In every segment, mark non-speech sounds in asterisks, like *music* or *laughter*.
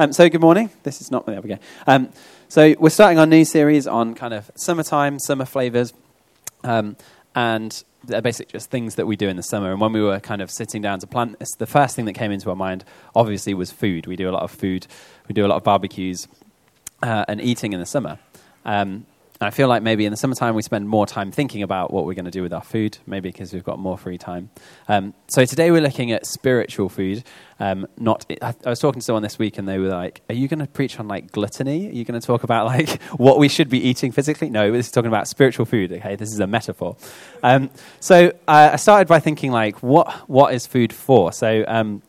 Um, so, good morning. This is not. There we go. Um, so, we're starting our new series on kind of summertime, summer flavors, um, and they're basically just things that we do in the summer. And when we were kind of sitting down to plan this, the first thing that came into our mind, obviously, was food. We do a lot of food, we do a lot of barbecues uh, and eating in the summer. Um, I feel like maybe in the summertime we spend more time thinking about what we're going to do with our food, maybe because we've got more free time. Um, so today we're looking at spiritual food. Um, not, I, I, was talking to someone this week and they were like, "Are you going to preach on like gluttony? Are you going to talk about like *laughs* what we should be eating physically?" No, this is talking about spiritual food. Okay, this is a metaphor. Um, so uh, I started by thinking like, what what is food for? So um,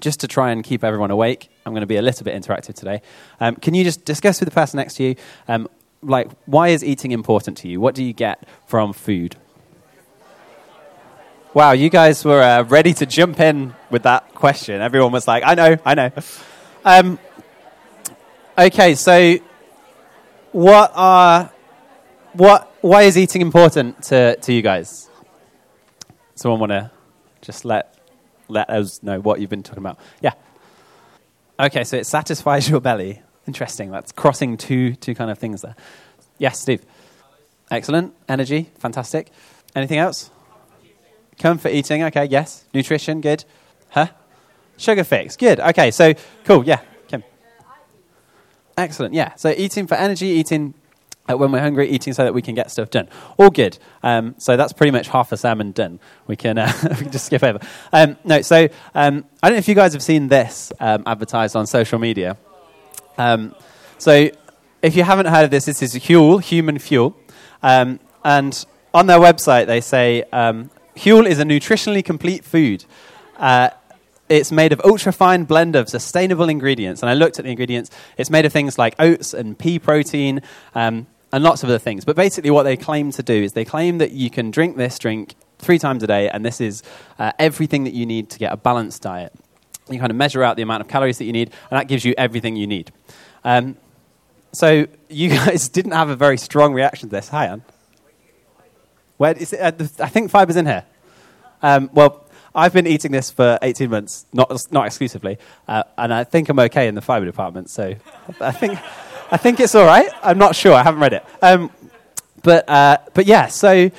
just to try and keep everyone awake, I'm going to be a little bit interactive today. Um, can you just discuss with the person next to you um, like, why is eating important to you? What do you get from food? Wow, you guys were uh, ready to jump in with that question. Everyone was like, I know, I know. Um, okay, so what are, what, why is eating important to, to you guys? Someone want to just let, let us know what you've been talking about? Yeah. Okay, so it satisfies your belly. Interesting. That's crossing two, two kind of things there. Yes, Steve. Excellent. Energy. Fantastic. Anything else? Comfort eating. Okay, yes. Nutrition. Good. Huh? Sugar fix. Good. Okay, so cool. Yeah, Kim. Excellent. Yeah. So eating for energy, eating uh, when we're hungry, eating so that we can get stuff done. All good. Um, so that's pretty much half a sermon done. We can, uh, *laughs* we can just skip over. Um, no, so um, I don't know if you guys have seen this um, advertised on social media. Um, so, if you haven't heard of this, this is Huel, human fuel. Um, and on their website, they say um, Huel is a nutritionally complete food. Uh, it's made of ultra fine blend of sustainable ingredients. And I looked at the ingredients. It's made of things like oats and pea protein um, and lots of other things. But basically, what they claim to do is they claim that you can drink this drink three times a day, and this is uh, everything that you need to get a balanced diet. You kind of measure out the amount of calories that you need, and that gives you everything you need. Um, so you guys *laughs* didn't have a very strong reaction to this. Hi, Anne. Where is it? Uh, I think fiber's in here. Um, well, I've been eating this for 18 months, not, not exclusively, uh, and I think I'm okay in the fiber department. So I think, I think it's all right. I'm not sure. I haven't read it. Um, but, uh, but yeah, so,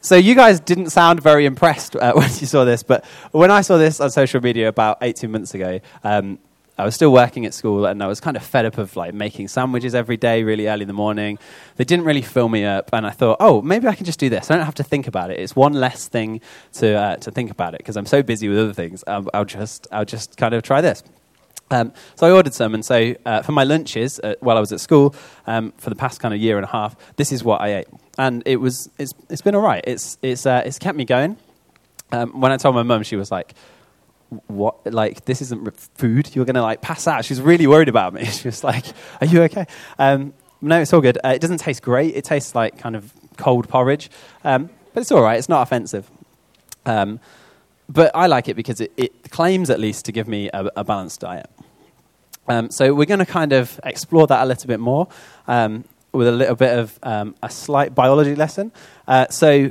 so you guys didn't sound very impressed uh, *laughs* when you saw this, but when I saw this on social media about 18 months ago, um, I was still working at school and I was kind of fed up of like making sandwiches every day really early in the morning. They didn't really fill me up and I thought, oh, maybe I can just do this. I don't have to think about it. It's one less thing to, uh, to think about it because I'm so busy with other things. Um, I'll, just, I'll just kind of try this. Um, so I ordered some, and so uh, for my lunches uh, while I was at school um, for the past kind of year and a half, this is what I ate, and it was it's, it's been all right. It's it's uh, it's kept me going. Um, when I told my mum, she was like, what like this isn't food you're gonna like pass out. She's really worried about me. *laughs* She was like are you okay? Um, no it's all good. Uh, it doesn't taste great. It tastes like kind of cold porridge. Um, but it's all right it's not offensive. Um, but i like it because it, it, claims at least to give me a, a balanced diet. Um, so we're going to kind of explore that a little bit more. Um, with a little bit of um, a slight biology lesson uh, so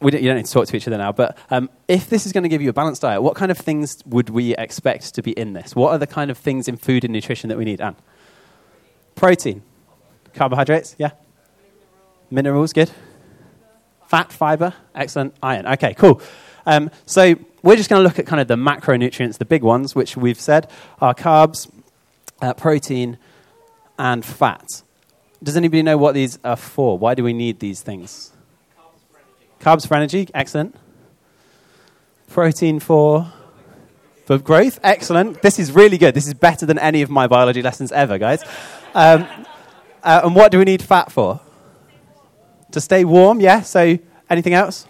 we don't, you don't need to talk to each other now, but um, if this is going to give you a balanced diet, what kind of things would we expect to be in this? What are the kind of things in food and nutrition that we need? Anne? Protein. Carbohydrates, yeah? Minerals, good. Fat, fiber, excellent. Iron, okay, cool. Um, so we're just going to look at kind of the macronutrients, the big ones, which we've said are carbs, uh, protein, and fat. Does anybody know what these are for? Why do we need these things? Carbs for energy, excellent. Protein for for growth, excellent. This is really good. This is better than any of my biology lessons ever, guys. Um, uh, and what do we need fat for? To stay warm, yeah. So anything else?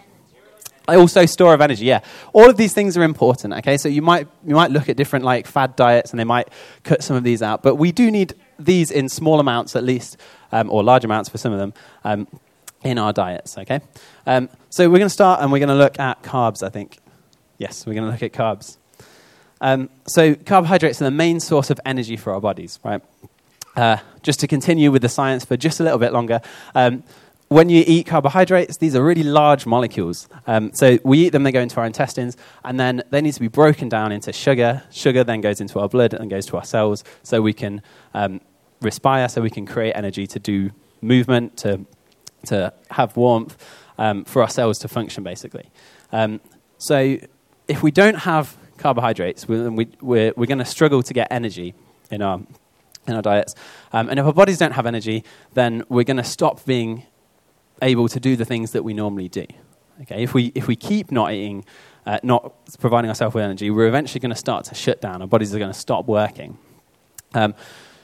Also, store of energy, yeah. All of these things are important. Okay, so you might you might look at different like fad diets, and they might cut some of these out, but we do need these in small amounts at least, um, or large amounts for some of them, um, in our diets, okay? Um, so we're going to start and we're going to look at carbs, I think. Yes, we're going to look at carbs. Um, so carbohydrates are the main source of energy for our bodies, right? Uh, just to continue with the science for just a little bit longer, um, when you eat carbohydrates, these are really large molecules. Um, so we eat them, they go into our intestines, and then they need to be broken down into sugar. Sugar then goes into our blood and goes to our cells so we can um, respire, so we can create energy to do movement, to, to have warmth, um, for our cells to function, basically. Um, so if we don't have carbohydrates, we, we, we're, we're going to struggle to get energy in our, in our diets. Um, and if our bodies don't have energy, then we're going to stop being able to do the things that we normally do. Okay, if we, if we keep not eating, uh, not providing ourselves with energy, we're eventually going to start to shut down. Our bodies are going to stop working. Um,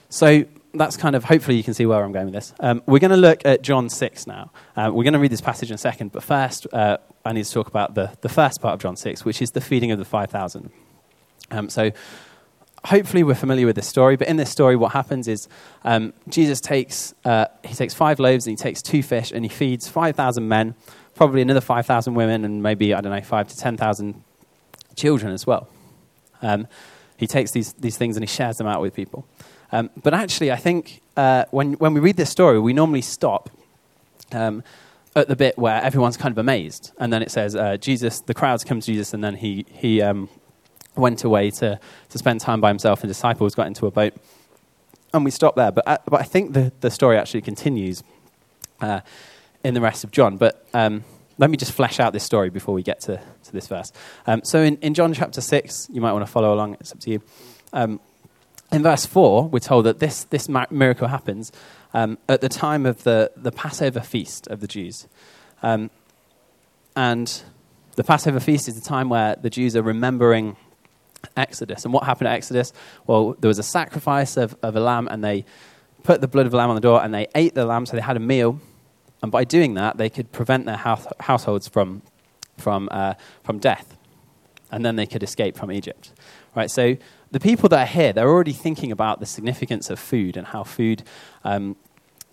so that's kind of, hopefully, you can see where I'm going with this. Um, we're going to look at John 6 now. Uh, we're going to read this passage in a second, but first, uh, I need to talk about the, the first part of John 6, which is the feeding of the 5,000. Um, so, hopefully we're familiar with this story, but in this story, what happens is um, Jesus takes, uh, he takes five loaves and he takes two fish and he feeds 5,000 men, probably another 5,000 women, and maybe, I don't know, 5 to 10,000 children as well. Um, he takes these, these things and he shares them out with people. Um, but actually, I think uh, when, when we read this story, we normally stop um, at the bit where everyone's kind of amazed. And then it says, uh, Jesus, the crowds come to Jesus, and then he, he um, went away to, to spend time by himself, and disciples got into a boat. And we stop there. But, uh, but I think the, the story actually continues uh, in the rest of John. But um, let me just flesh out this story before we get to, to this verse. Um, so in, in John chapter 6, you might want to follow along, it's up to you. Um, in verse 4, we're told that this, this miracle happens um, at the time of the, the Passover feast of the Jews. Um, and the Passover feast is the time where the Jews are remembering Exodus. And what happened at Exodus? Well, there was a sacrifice of, of a lamb, and they put the blood of the lamb on the door, and they ate the lamb, so they had a meal. And by doing that, they could prevent their house, households from, from, uh, from death. And then they could escape from Egypt. Right, so the people that are here, they're already thinking about the significance of food and how food um,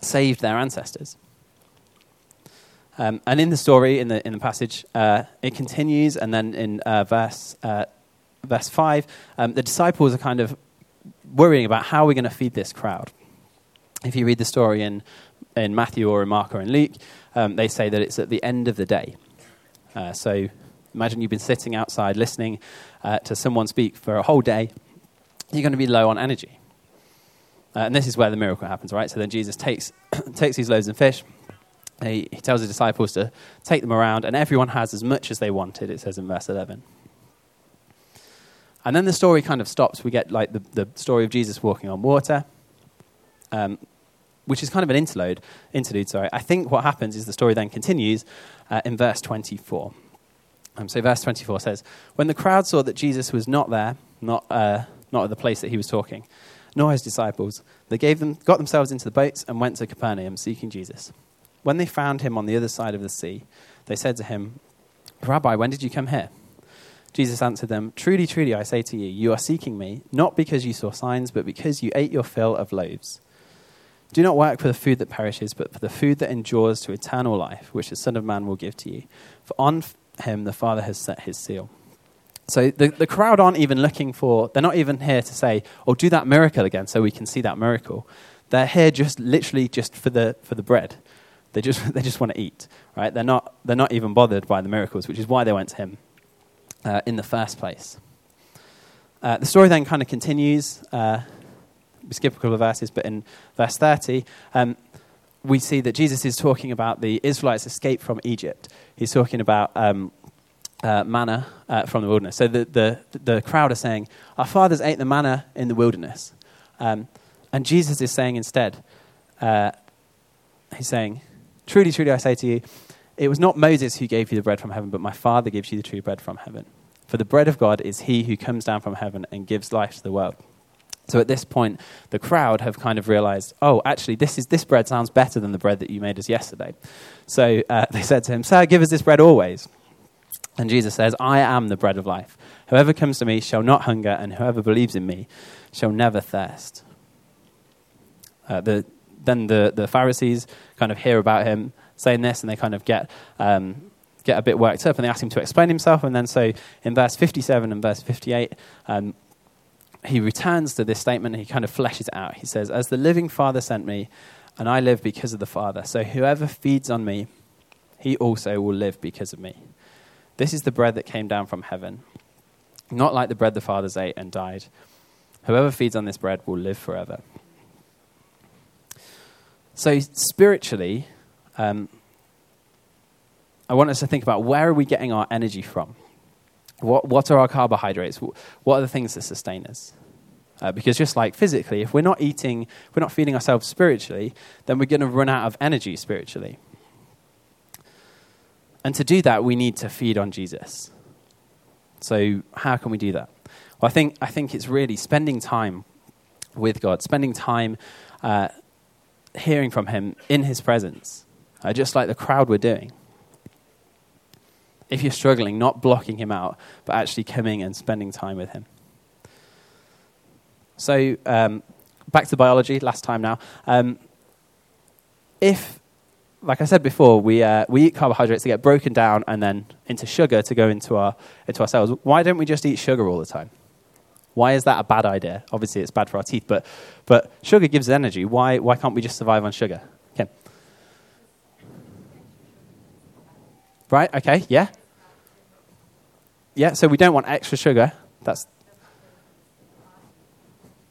saved their ancestors. Um, and in the story, in the, in the passage, uh, it continues, and then in uh, verse, uh, verse 5, um, the disciples are kind of worrying about how we're going to feed this crowd. If you read the story in, in Matthew or in Mark or in Luke, um, they say that it's at the end of the day. Uh, so imagine you've been sitting outside listening uh, to someone speak for a whole day, you're going to be low on energy. Uh, and this is where the miracle happens, right? So then Jesus takes, *coughs* takes these loaves and fish. He, he tells the disciples to take them around, and everyone has as much as they wanted, it says in verse 11. And then the story kind of stops. We get like the, the story of Jesus walking on water, um, which is kind of an interlude. Interlude, sorry. I think what happens is the story then continues uh, in verse 24. Um, so verse 24 says, When the crowd saw that Jesus was not there, not, uh, not at the place that he was talking, nor his disciples, they gave them, got themselves into the boats and went to Capernaum seeking Jesus. When they found him on the other side of the sea, they said to him, Rabbi, when did you come here? Jesus answered them, Truly, truly, I say to you, you are seeking me, not because you saw signs, but because you ate your fill of loaves. Do not work for the food that perishes, but for the food that endures to eternal life, which the Son of Man will give to you. For on him the Father has set his seal. So the, the crowd aren't even looking for, they're not even here to say, oh, do that miracle again so we can see that miracle. They're here just literally just for the, for the bread. They just, *laughs* they just want to eat, right? They're not, they're not even bothered by the miracles, which is why they went to him uh, in the first place. Uh, the story then kind of continues. Uh, we skip a couple of verses, but in verse 30, um, we see that Jesus is talking about the Israelites' escape from Egypt. He's talking about um, uh, manna uh, from the wilderness. So the, the, the crowd are saying, Our fathers ate the manna in the wilderness. Um, and Jesus is saying instead, uh, He's saying, Truly, truly, I say to you, it was not Moses who gave you the bread from heaven, but my Father gives you the true bread from heaven. For the bread of God is he who comes down from heaven and gives life to the world. So at this point, the crowd have kind of realized, oh, actually, this, is, this bread sounds better than the bread that you made us yesterday. So uh, *laughs* they said to him, Sir, give us this bread always. And Jesus says, I am the bread of life. Whoever comes to me shall not hunger, and whoever believes in me shall never thirst. Uh, the, then the, the Pharisees kind of hear about him saying this, and they kind of get, um, get a bit worked up, and they ask him to explain himself. And then, so in verse 57 and verse 58, um, he returns to this statement and he kind of fleshes it out. He says, As the living Father sent me, and I live because of the Father. So whoever feeds on me, he also will live because of me. This is the bread that came down from heaven, not like the bread the fathers ate and died. Whoever feeds on this bread will live forever. So, spiritually, um, I want us to think about where are we getting our energy from? What, what are our carbohydrates? What are the things that sustain us? Uh, because just like physically, if we're not eating, if we're not feeding ourselves spiritually, then we're going to run out of energy spiritually. And to do that, we need to feed on Jesus. So, how can we do that? Well, I think, I think it's really spending time with God, spending time uh, hearing from Him in His presence, uh, just like the crowd were doing. If you're struggling, not blocking Him out, but actually coming and spending time with Him. So, um, back to biology, last time now. Um, if, like I said before, we, uh, we eat carbohydrates to get broken down and then into sugar to go into our, into our cells, why don't we just eat sugar all the time? Why is that a bad idea? Obviously, it's bad for our teeth, but, but sugar gives energy. Why, why can't we just survive on sugar? Right, okay, yeah? Yeah, so we don't want extra sugar. That's,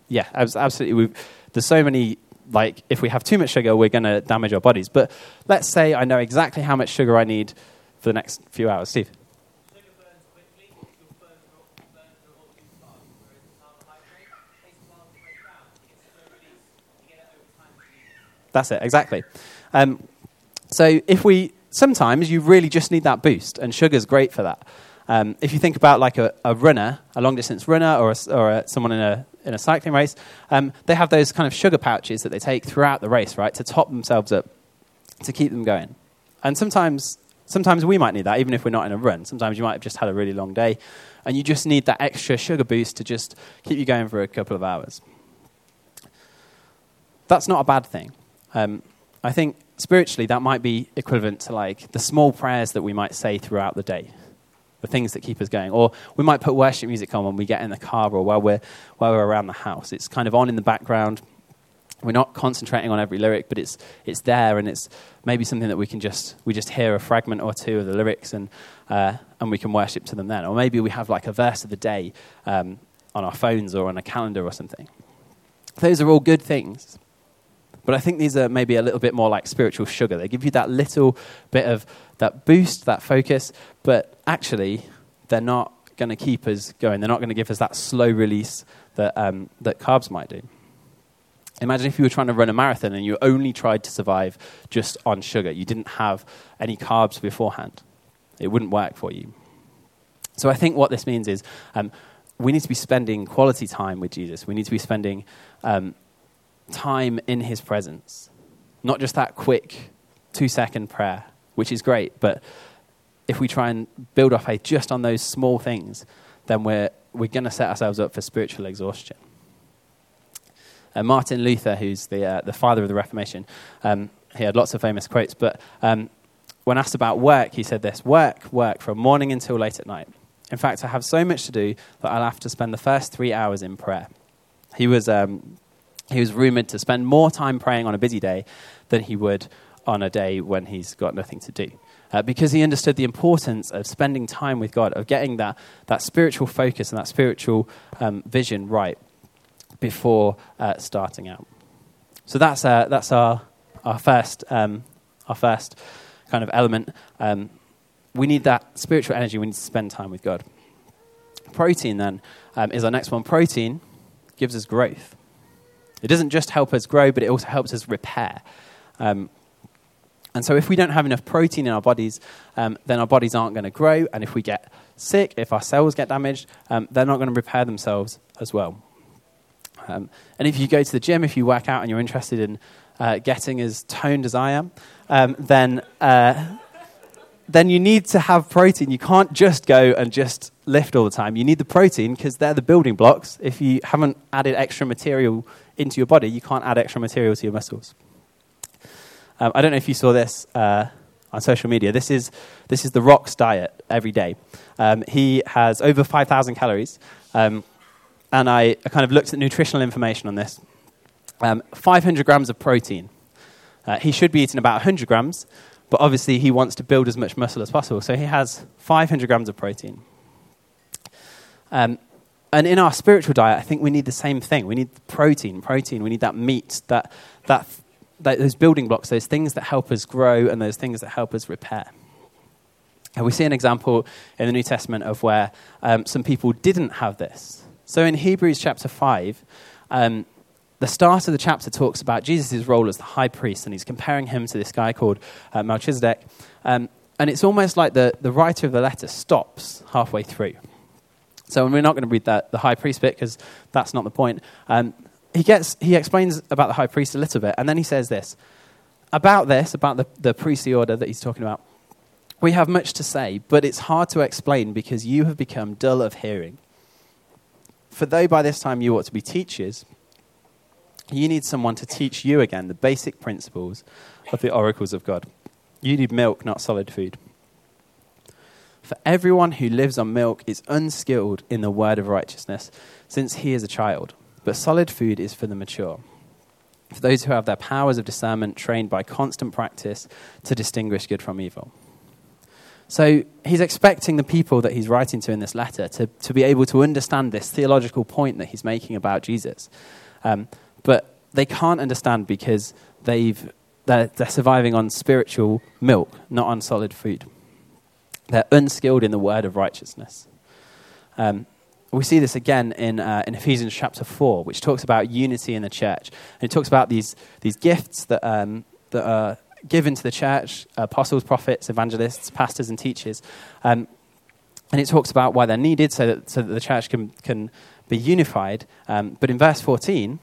yeah, absolutely. We've, there's so many, like, if we have too much sugar, we're going to damage our bodies. But let's say I know exactly how much sugar I need for the next few hours. Steve? That's it, exactly. Um, so if we, sometimes you really just need that boost, and sugar's great for that. Um, if you think about like a, a runner, a long distance runner, or, a, or a, someone in a, in a cycling race, um, they have those kind of sugar pouches that they take throughout the race, right, to top themselves up, to keep them going. And sometimes, sometimes we might need that, even if we're not in a run. Sometimes you might have just had a really long day, and you just need that extra sugar boost to just keep you going for a couple of hours. That's not a bad thing. Um, I think spiritually that might be equivalent to like the small prayers that we might say throughout the day the things that keep us going. Or we might put worship music on when we get in the car or while we're, while we're around the house. It's kind of on in the background. We're not concentrating on every lyric, but it's, it's there and it's maybe something that we can just, we just hear a fragment or two of the lyrics and, uh, and we can worship to them then. Or maybe we have like a verse of the day um, on our phones or on a calendar or something. Those are all good things. But I think these are maybe a little bit more like spiritual sugar. They give you that little bit of that boost, that focus, but actually, they're not going to keep us going. They're not going to give us that slow release that, um, that carbs might do. Imagine if you were trying to run a marathon and you only tried to survive just on sugar. You didn't have any carbs beforehand. It wouldn't work for you. So I think what this means is um, we need to be spending quality time with Jesus. We need to be spending um, time in his presence, not just that quick two second prayer which is great. But if we try and build our faith just on those small things, then we're, we're going to set ourselves up for spiritual exhaustion. Uh, Martin Luther, who's the, uh, the father of the Reformation, um, he had lots of famous quotes, but um, when asked about work, he said this work, work from morning until late at night. In fact, I have so much to do that I'll have to spend the first three hours in prayer. He was, um, he was rumored to spend more time praying on a busy day than he would on a day when he's got nothing to do. Uh, because he understood the importance of spending time with God, of getting that, that spiritual focus and that spiritual um, vision right before uh, starting out. So that's, uh, that's our, our, first, um, our first kind of element. Um, we need that spiritual energy, we need to spend time with God. Protein, then, um, is our next one. Protein gives us growth. It doesn't just help us grow, but it also helps us repair. Um, and so, if we don't have enough protein in our bodies, um, then our bodies aren't going to grow. And if we get sick, if our cells get damaged, um, they're not going to repair themselves as well. Um, and if you go to the gym, if you work out and you're interested in uh, getting as toned as I am, um, then, uh, then you need to have protein. You can't just go and just lift all the time. You need the protein because they're the building blocks. If you haven't added extra material into your body, you can't add extra material to your muscles. Um, I don't know if you saw this uh, on social media. This is, this is the Rock's diet every day. Um, he has over 5,000 calories. Um, and I, I, kind of looked at nutritional information on this. Um, 500 grams of protein. Uh, he should be eating about 100 grams, but obviously he wants to build as much muscle as possible. So he has 500 grams of protein. Um, and in our spiritual diet, I think we need the same thing. We need protein, protein. We need that meat, that, that, that, those building blocks, those things that help us grow and those things that help us repair. And we see an example in the New Testament of where um, some people didn't have this. So in Hebrews chapter 5, um, the start of the chapter talks about Jesus' role as the high priest, and he's comparing him to this guy called uh, Melchizedek. Um, and it's almost like the, the writer of the letter stops halfway through. So we're not going to read that, the high priest bit because that's not the point. Um, he, gets, he explains about the high priest a little bit, and then he says this about this, about the, the priestly order that he's talking about. We have much to say, but it's hard to explain because you have become dull of hearing. For though by this time you ought to be teachers, you need someone to teach you again the basic principles of the oracles of God. You need milk, not solid food. For everyone who lives on milk is unskilled in the word of righteousness, since he is a child. But solid food is for the mature, for those who have their powers of discernment trained by constant practice to distinguish good from evil. So he's expecting the people that he's writing to in this letter to, to be able to understand this theological point that he's making about Jesus. Um, but they can't understand because they've, they're, they're surviving on spiritual milk, not on solid food. They're unskilled in the word of righteousness. Um, we see this again in, uh, in Ephesians chapter 4, which talks about unity in the church. And it talks about these, these gifts that, um, that are given to the church apostles, prophets, evangelists, pastors, and teachers. Um, and it talks about why they're needed so that, so that the church can, can be unified. Um, but in verse 14,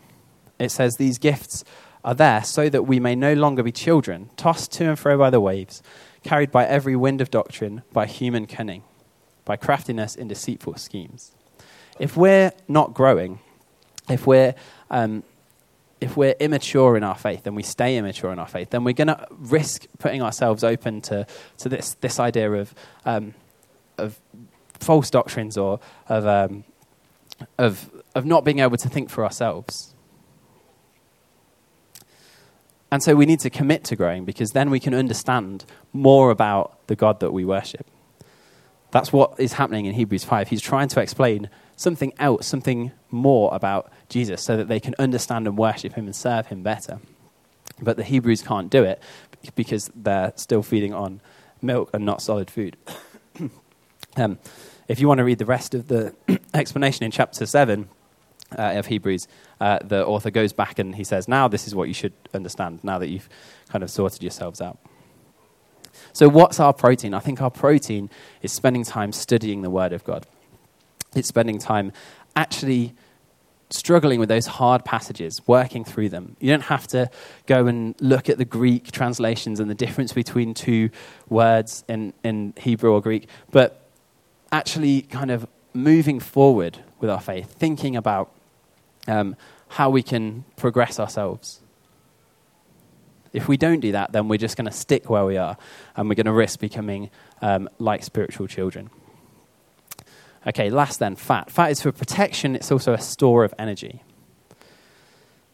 it says, These gifts are there so that we may no longer be children, tossed to and fro by the waves carried by every wind of doctrine, by human cunning, by craftiness in deceitful schemes. If we're not growing, if we're, um, if we're immature in our faith and we stay immature in our faith, then we're going to risk putting ourselves open to, to this, this idea of, um, of false doctrines or of, um, of, of not being able to think for ourselves. And so we need to commit to growing because then we can understand more about the God that we worship. That's what is happening in Hebrews 5. He's trying to explain something else, something more about Jesus so that they can understand and worship him and serve him better. But the Hebrews can't do it because they're still feeding on milk and not solid food. *coughs* um, if you want to read the rest of the *coughs* explanation in chapter 7, uh, of Hebrews, uh, the author goes back and he says, Now this is what you should understand, now that you've kind of sorted yourselves out. So, what's our protein? I think our protein is spending time studying the Word of God. It's spending time actually struggling with those hard passages, working through them. You don't have to go and look at the Greek translations and the difference between two words in, in Hebrew or Greek, but actually kind of moving forward with our faith, thinking about um, how we can progress ourselves. If we don't do that, then we're just going to stick where we are and we're going to risk becoming um, like spiritual children. Okay, last then, fat. Fat is for protection, it's also a store of energy.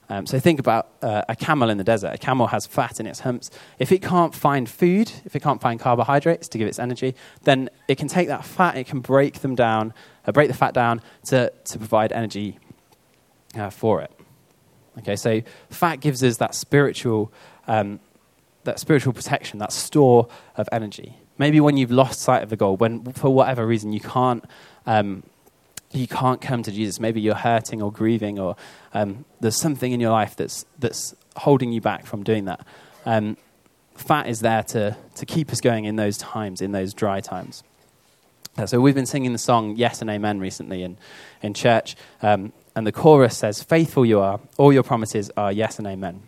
Um, so think about uh, a camel in the desert. A camel has fat in its humps. If it can't find food, if it can't find carbohydrates to give its energy, then it can take that fat, it can break them down, uh, break the fat down to, to provide energy uh, for it. Okay, so fat gives us that spiritual, um, that spiritual protection, that store of energy. Maybe when you've lost sight of the goal, when for whatever reason you can't, um, you can't come to Jesus. Maybe you're hurting or grieving, or um, there's something in your life that's that's holding you back from doing that. Um, fat is there to to keep us going in those times, in those dry times. Uh, so we've been singing the song "Yes and Amen" recently in in church. Um, and the chorus says, Faithful you are, all your promises are yes and amen.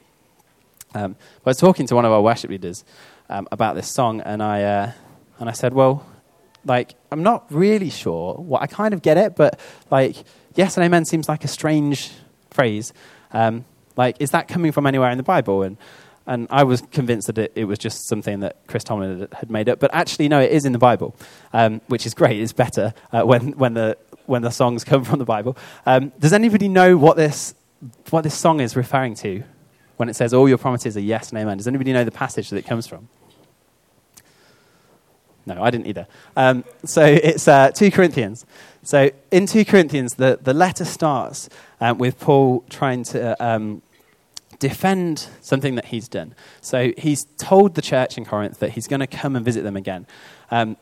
Um, I was talking to one of our worship leaders um, about this song, and I, uh, and I said, Well, like, I'm not really sure what I kind of get it, but like, yes and amen seems like a strange phrase. Um, like, is that coming from anywhere in the Bible? And, and I was convinced that it, it was just something that Chris Tomlin had made up. But actually, no, it is in the Bible, um, which is great. It's better uh, when, when the, when the songs come from the Bible. Um, does anybody know what this, what this song is referring to? when it says all your promises are yes and amen. Does anybody know the passage that it comes from? No, I didn't either. Um, so it's uh, 2 Corinthians. So in 2 Corinthians, the, the letter starts um, with Paul trying to um, defend something that he's done. So he's told the church in Corinth that he's going to come and visit them again. Um,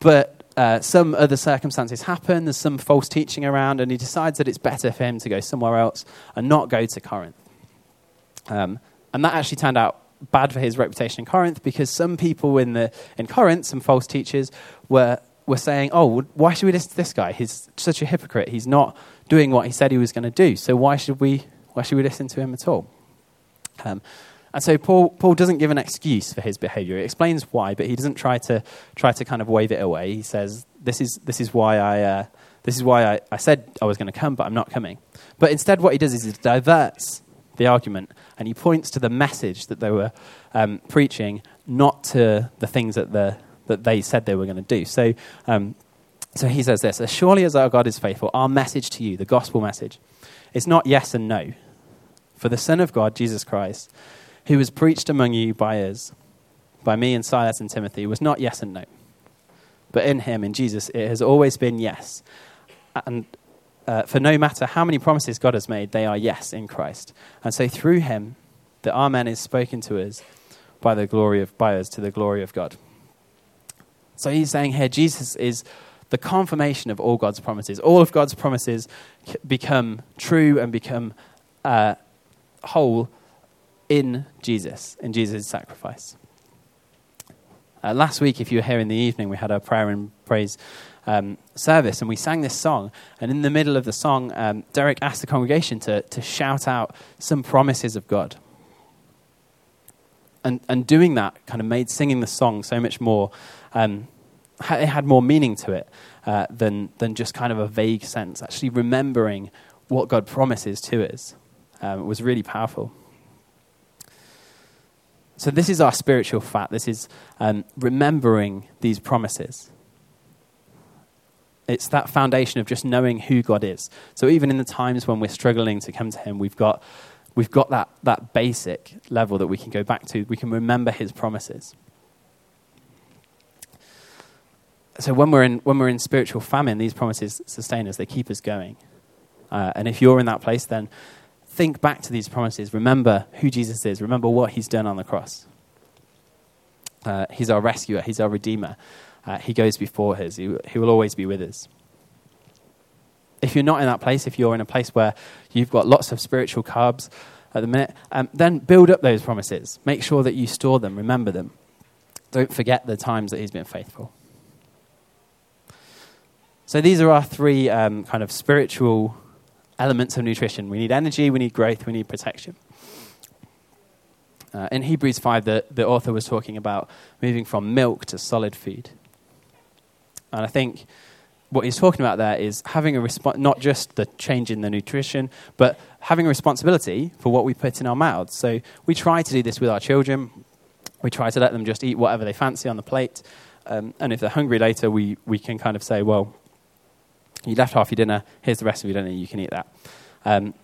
but uh, some other circumstances happen, there's some false teaching around, and he decides that it's better for him to go somewhere else and not go to Corinth. Um, and that actually turned out bad for his reputation in Corinth because some people in, the, in Corinth, some false teachers, were, were saying, Oh, why should we listen to this guy? He's such a hypocrite. He's not doing what he said he was going to do. So why should we, why should we listen to him at all? Um, and so Paul, Paul doesn't give an excuse for his behavior. He explains why, but he doesn't try to, try to kind of wave it away. He says, This is, this is why, I, uh, this is why I, I said I was going to come, but I'm not coming. But instead, what he does is he diverts the argument and he points to the message that they were um, preaching, not to the things that, the, that they said they were going to do. So, um, so he says this As surely as our God is faithful, our message to you, the gospel message, is not yes and no. For the Son of God, Jesus Christ, who was preached among you by us, by me and Silas and Timothy, was not yes and no. But in him, in Jesus, it has always been yes. And uh, for no matter how many promises God has made, they are yes in Christ. And so through him, the Amen is spoken to us by the glory of by us to the glory of God. So he's saying here, Jesus is the confirmation of all God's promises. All of God's promises become true and become uh, whole in Jesus, in Jesus' sacrifice. Uh, last week, if you were here in the evening, we had a prayer and praise um, service, and we sang this song. And in the middle of the song, um, Derek asked the congregation to, to shout out some promises of God. And, and doing that kind of made singing the song so much more, um, it had more meaning to it uh, than, than just kind of a vague sense. Actually, remembering what God promises to us um, was really powerful. So, this is our spiritual fat. This is um, remembering these promises. It's that foundation of just knowing who God is. So, even in the times when we're struggling to come to Him, we've got, we've got that, that basic level that we can go back to. We can remember His promises. So, when we're in, when we're in spiritual famine, these promises sustain us, they keep us going. Uh, and if you're in that place, then think back to these promises. Remember who Jesus is. Remember what he's done on the cross. Uh, he's our rescuer, he's our redeemer. Uh, he goes before us, he, he will always be with us. If you're not in that place, if you're in a place where you've got lots of spiritual carbs at the minute, um, then build up those promises. Make sure that you store them, remember them. Don't forget the times that he's been faithful. So these are our three um, kind of spiritual elements of nutrition. We need energy, we need growth, we need protection. Uh, in Hebrews 5, the, the author was talking about moving from milk to solid food. And I think what he's talking about there is having a response, not just the change in the nutrition, but having a responsibility for what we put in our mouths. So we try to do this with our children. We try to let them just eat whatever they fancy on the plate. Um, and if they're hungry later, we, we can kind of say, well, you left half your dinner, here's the rest of your dinner, you can eat that. Um,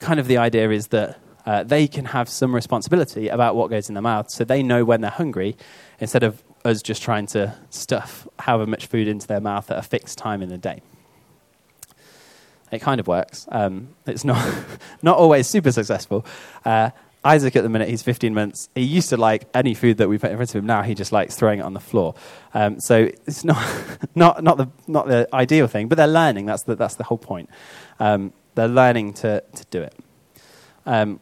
kind of the idea is that uh, they can have some responsibility about what goes in their mouth, so they know when they're hungry, instead of us just trying to stuff however much food into their mouth at a fixed time in the day. It kind of works. Um, it's not, *laughs* not always super successful. Uh, Isaac at the minute, he's 15 months. He used to like any food that we put in front of him. Now he just likes throwing it on the floor. Um, so it's not, *laughs* not, not, the, not the ideal thing, but they're learning. That's the, that's the whole point. Um, they're learning to, to do it. Um,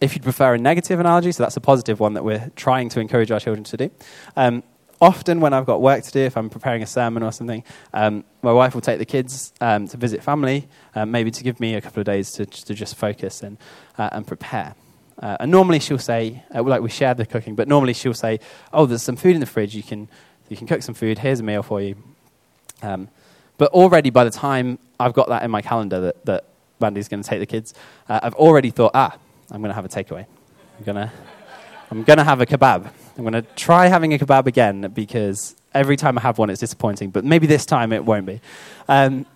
if you'd prefer a negative analogy, so that's a positive one that we're trying to encourage our children to do. Often, when I've got work to do, if I'm preparing a sermon or something, um, my wife will take the kids um, to visit family, um, maybe to give me a couple of days to, to just focus and, uh, and prepare. Uh, and normally she'll say, uh, like we share the cooking, but normally she'll say, "Oh, there's some food in the fridge. You can you can cook some food. Here's a meal for you." Um, but already by the time I've got that in my calendar that that Mandy's going to take the kids, uh, I've already thought, "Ah, I'm going to have a takeaway. I'm gonna I'm gonna have a kebab. I'm going to try having a kebab again because every time I have one, it's disappointing. But maybe this time it won't be." Um,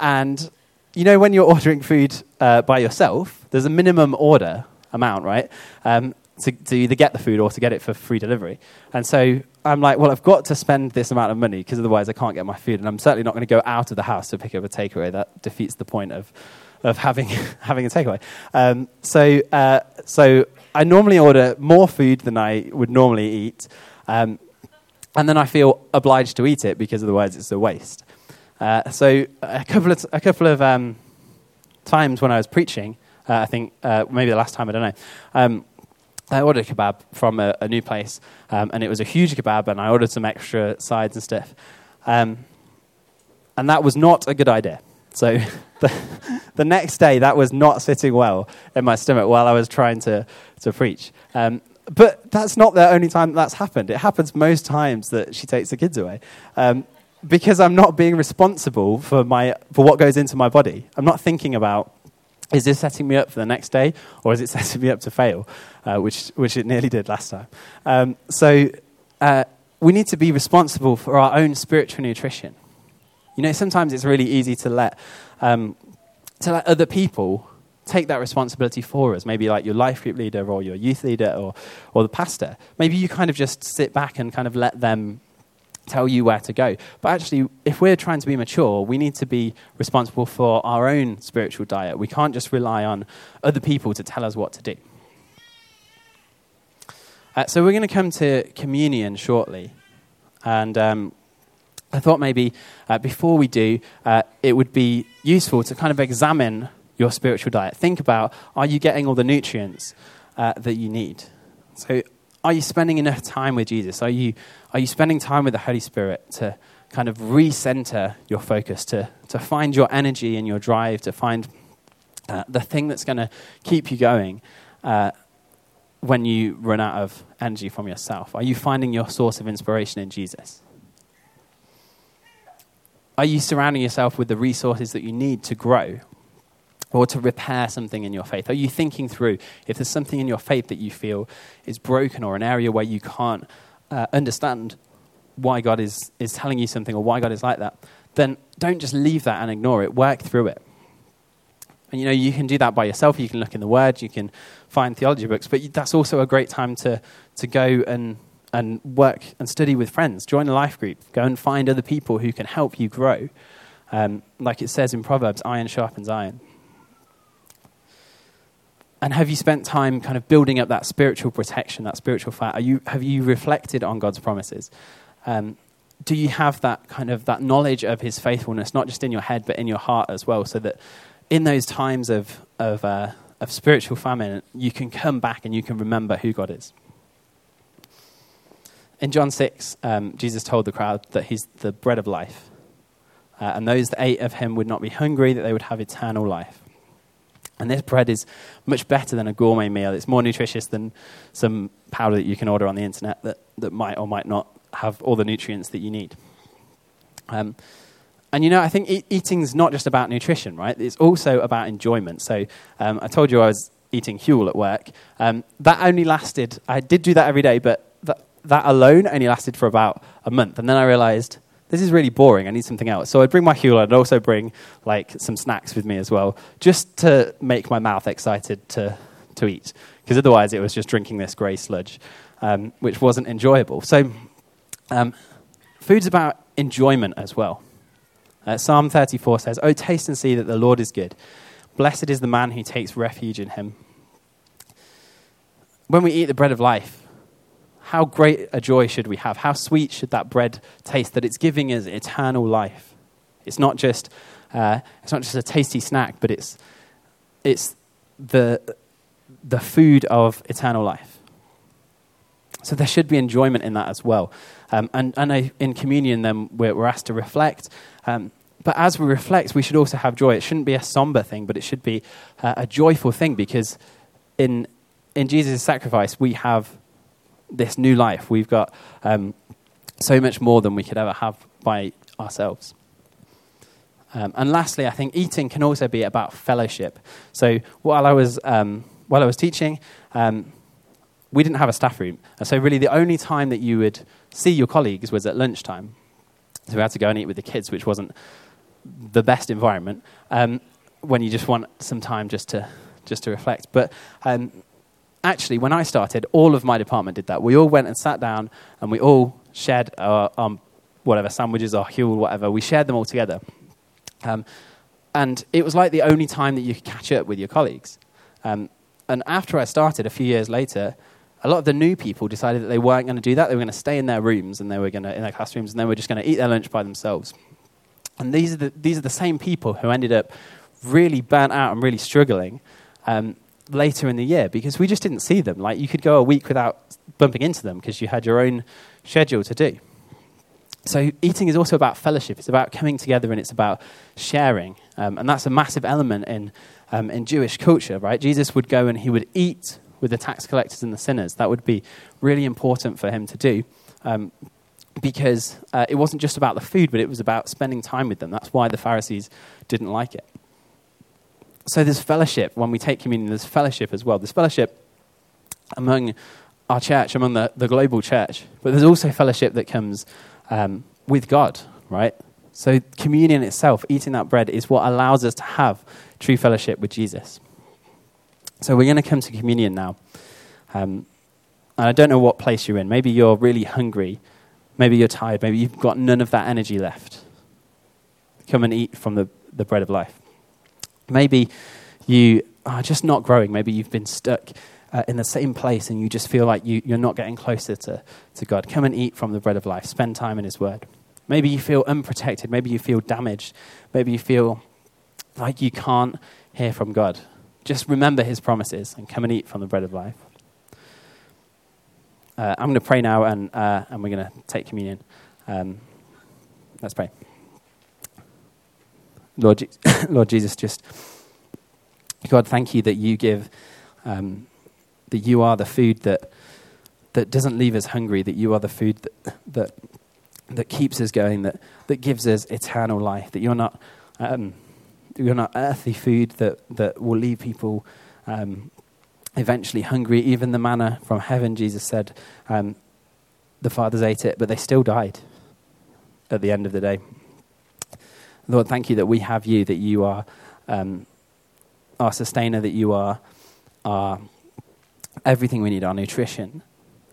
and you know, when you're *laughs* ordering food uh, by yourself, there's a minimum order amount, right? Um, to, to either get the food or to get it for free delivery. And so I'm like, well, I've got to spend this amount of money because otherwise I can't get my food. And I'm certainly not going to go out of the house to pick up a takeaway. That defeats the point of, of having, *laughs* having a takeaway. Um, so, uh, so I normally order more food than I would normally eat. Um, and then I feel obliged to eat it because otherwise it's a waste. Uh, so a couple of, a couple of um, times when I was preaching, uh, I think uh, maybe the last time, I don't know, um, I ordered a kebab from a, a new place, um, and it was a huge kebab, and I ordered some extra sides and stuff. Um, and that was not a good idea. So *laughs* the, the next day, that was not sitting well in my stomach while I was trying to, to preach. Um, but that's not the only time that's happened. It happens most times that she takes the kids away. Um, because I'm not being responsible for, my, for what goes into my body. I'm not thinking about is this setting me up for the next day or is it *laughs* setting me up to fail, uh, which, which it nearly did last time. Um, so uh, we need to be responsible for our own spiritual nutrition. You know, sometimes it's really easy to let, um, to let other people take that responsibility for us. Maybe like your life group leader or your youth leader or, or the pastor. Maybe you kind of just sit back and kind of let them tell you where to go. But actually, if we're trying to be mature, we need to be responsible for our own spiritual diet. We can't just rely on other people to tell us what to do. Uh, so, we're going to come to communion shortly. And um, I thought maybe uh, before we do, uh, it would be useful to kind of examine your spiritual diet. Think about are you getting all the nutrients uh, that you need? So, are you spending enough time with Jesus? Are you, are you spending time with the Holy Spirit to kind of recenter your focus, to, to find your energy and your drive, to find uh, the thing that's going to keep you going uh, when you run out of energy from yourself? Are you finding your source of inspiration in Jesus? Are you surrounding yourself with the resources that you need to grow? or to repair something in your faith? Are you thinking through if there's something in your faith that you feel is broken or an area where you can't uh, understand why God is, is telling you something or why God is like that? Then don't just leave that and ignore it. Work through it. And you know, you can do that by yourself. You can look in the Word, you can find theology books, but that's also a great time to, to go and, and work and study with friends. Join a life group. Go and find other people who can help you grow. Um, like it says in Proverbs, iron sharpens iron. And have you spent time kind of building up that spiritual protection, that spiritual fat? Are you, have you reflected on God's promises? Um, do you have that kind of that knowledge of His faithfulness, not just in your head but in your heart as well, so that in those times of of, uh, of spiritual famine, you can come back and you can remember who God is. In John six, um, Jesus told the crowd that He's the bread of life, uh, and those that ate of Him would not be hungry; that they would have eternal life. And this bread is much better than a gourmet meal. It's more nutritious than some powder that you can order on the internet that, that might or might not have all the nutrients that you need. Um, and you know, I think e- eating's not just about nutrition, right? It's also about enjoyment. So um, I told you I was eating Huel at work. Um, that only lasted, I did do that every day, but that, that alone only lasted for about a month. And then I realized this is really boring. I need something else. So I'd bring my Huel. I'd also bring like some snacks with me as well, just to make my mouth excited to, to eat. Because otherwise it was just drinking this grey sludge, um, which wasn't enjoyable. So um, food's about enjoyment as well. Uh, Psalm 34 says, Oh, taste and see that the Lord is good. Blessed is the man who takes refuge in him. When we eat the bread of life, how great a joy should we have? How sweet should that bread taste that it's giving us eternal life? It's not just, uh, it's not just a tasty snack, but it's, it's the, the food of eternal life. So there should be enjoyment in that as well. Um, and and in communion, then we're, we're asked to reflect. Um, but as we reflect, we should also have joy. It shouldn't be a somber thing, but it should be uh, a joyful thing because in, in Jesus' sacrifice, we have this new life. We've got um, so much more than we could ever have by ourselves. Um, and lastly, I think eating can also be about fellowship. So while I was, um, while I was teaching, um, we didn't have a staff room. And so really the only time that you would see your colleagues was at lunchtime. So we had to go and eat with the kids, which wasn't the best environment um, when you just want some time just to, just to reflect. But um, actually, when I started, all of my department did that. We all went and sat down and we all shared our um, whatever sandwiches or huel, whatever. We shared them all together. Um, and it was like the only time that you could catch up with your colleagues. Um, and after I started, a few years later, a lot of the new people decided that they weren't going to do that. They were going to stay in their rooms and they were going to in their classrooms and they were just going to eat their lunch by themselves. And these are the, these are the same people who ended up really burnt out and really struggling um, later in the year because we just didn't see them. Like you could go a week without bumping into them because you had your own schedule to do. So eating is also about fellowship. It's about coming together and it's about sharing. Um, and that's a massive element in, um, in Jewish culture, right? Jesus would go and he would eat with the tax collectors and the sinners. That would be really important for him to do. Um, because uh, it wasn't just about the food, but it was about spending time with them. That's why the Pharisees didn't like it. So there's fellowship. When we take communion, there's fellowship as well. There's fellowship among our church, among the, the global church. But there's also fellowship that comes um, with God, right? So communion itself, eating that bread, is what allows us to have true fellowship with Jesus. So we're going to come to communion now. Um, and I don't know what place you're in. Maybe you're really hungry Maybe you're tired. Maybe you've got none of that energy left. Come and eat from the, the bread of life. Maybe you are just not growing. Maybe you've been stuck uh, in the same place and you just feel like you, you're not getting closer to, to God. Come and eat from the bread of life. Spend time in His Word. Maybe you feel unprotected. Maybe you feel damaged. Maybe you feel like you can't hear from God. Just remember His promises and come and eat from the bread of life. Uh, I'm going to pray now, and, uh, and we're going to take communion. Um, let's pray. Lord, *coughs* Lord Jesus, just God, thank you that you give, um, that you are the food that that doesn't leave us hungry, that you are the food that that, that keeps us going, that, that gives us eternal life, that you're not um, you're not earthly food that, that will leave people um, eventually hungry. Even the manna from heaven, Jesus said, um, the fathers ate it, but they still died at the end of the day. Lord, thank you that we have you, that you are um, our sustainer, that you are our everything we need, our nutrition.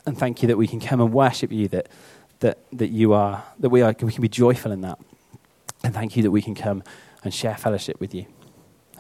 And thank you that we can come and worship you, that, that, that you are, that we, are, we can be joyful in that. And thank you that we can come and share fellowship with you.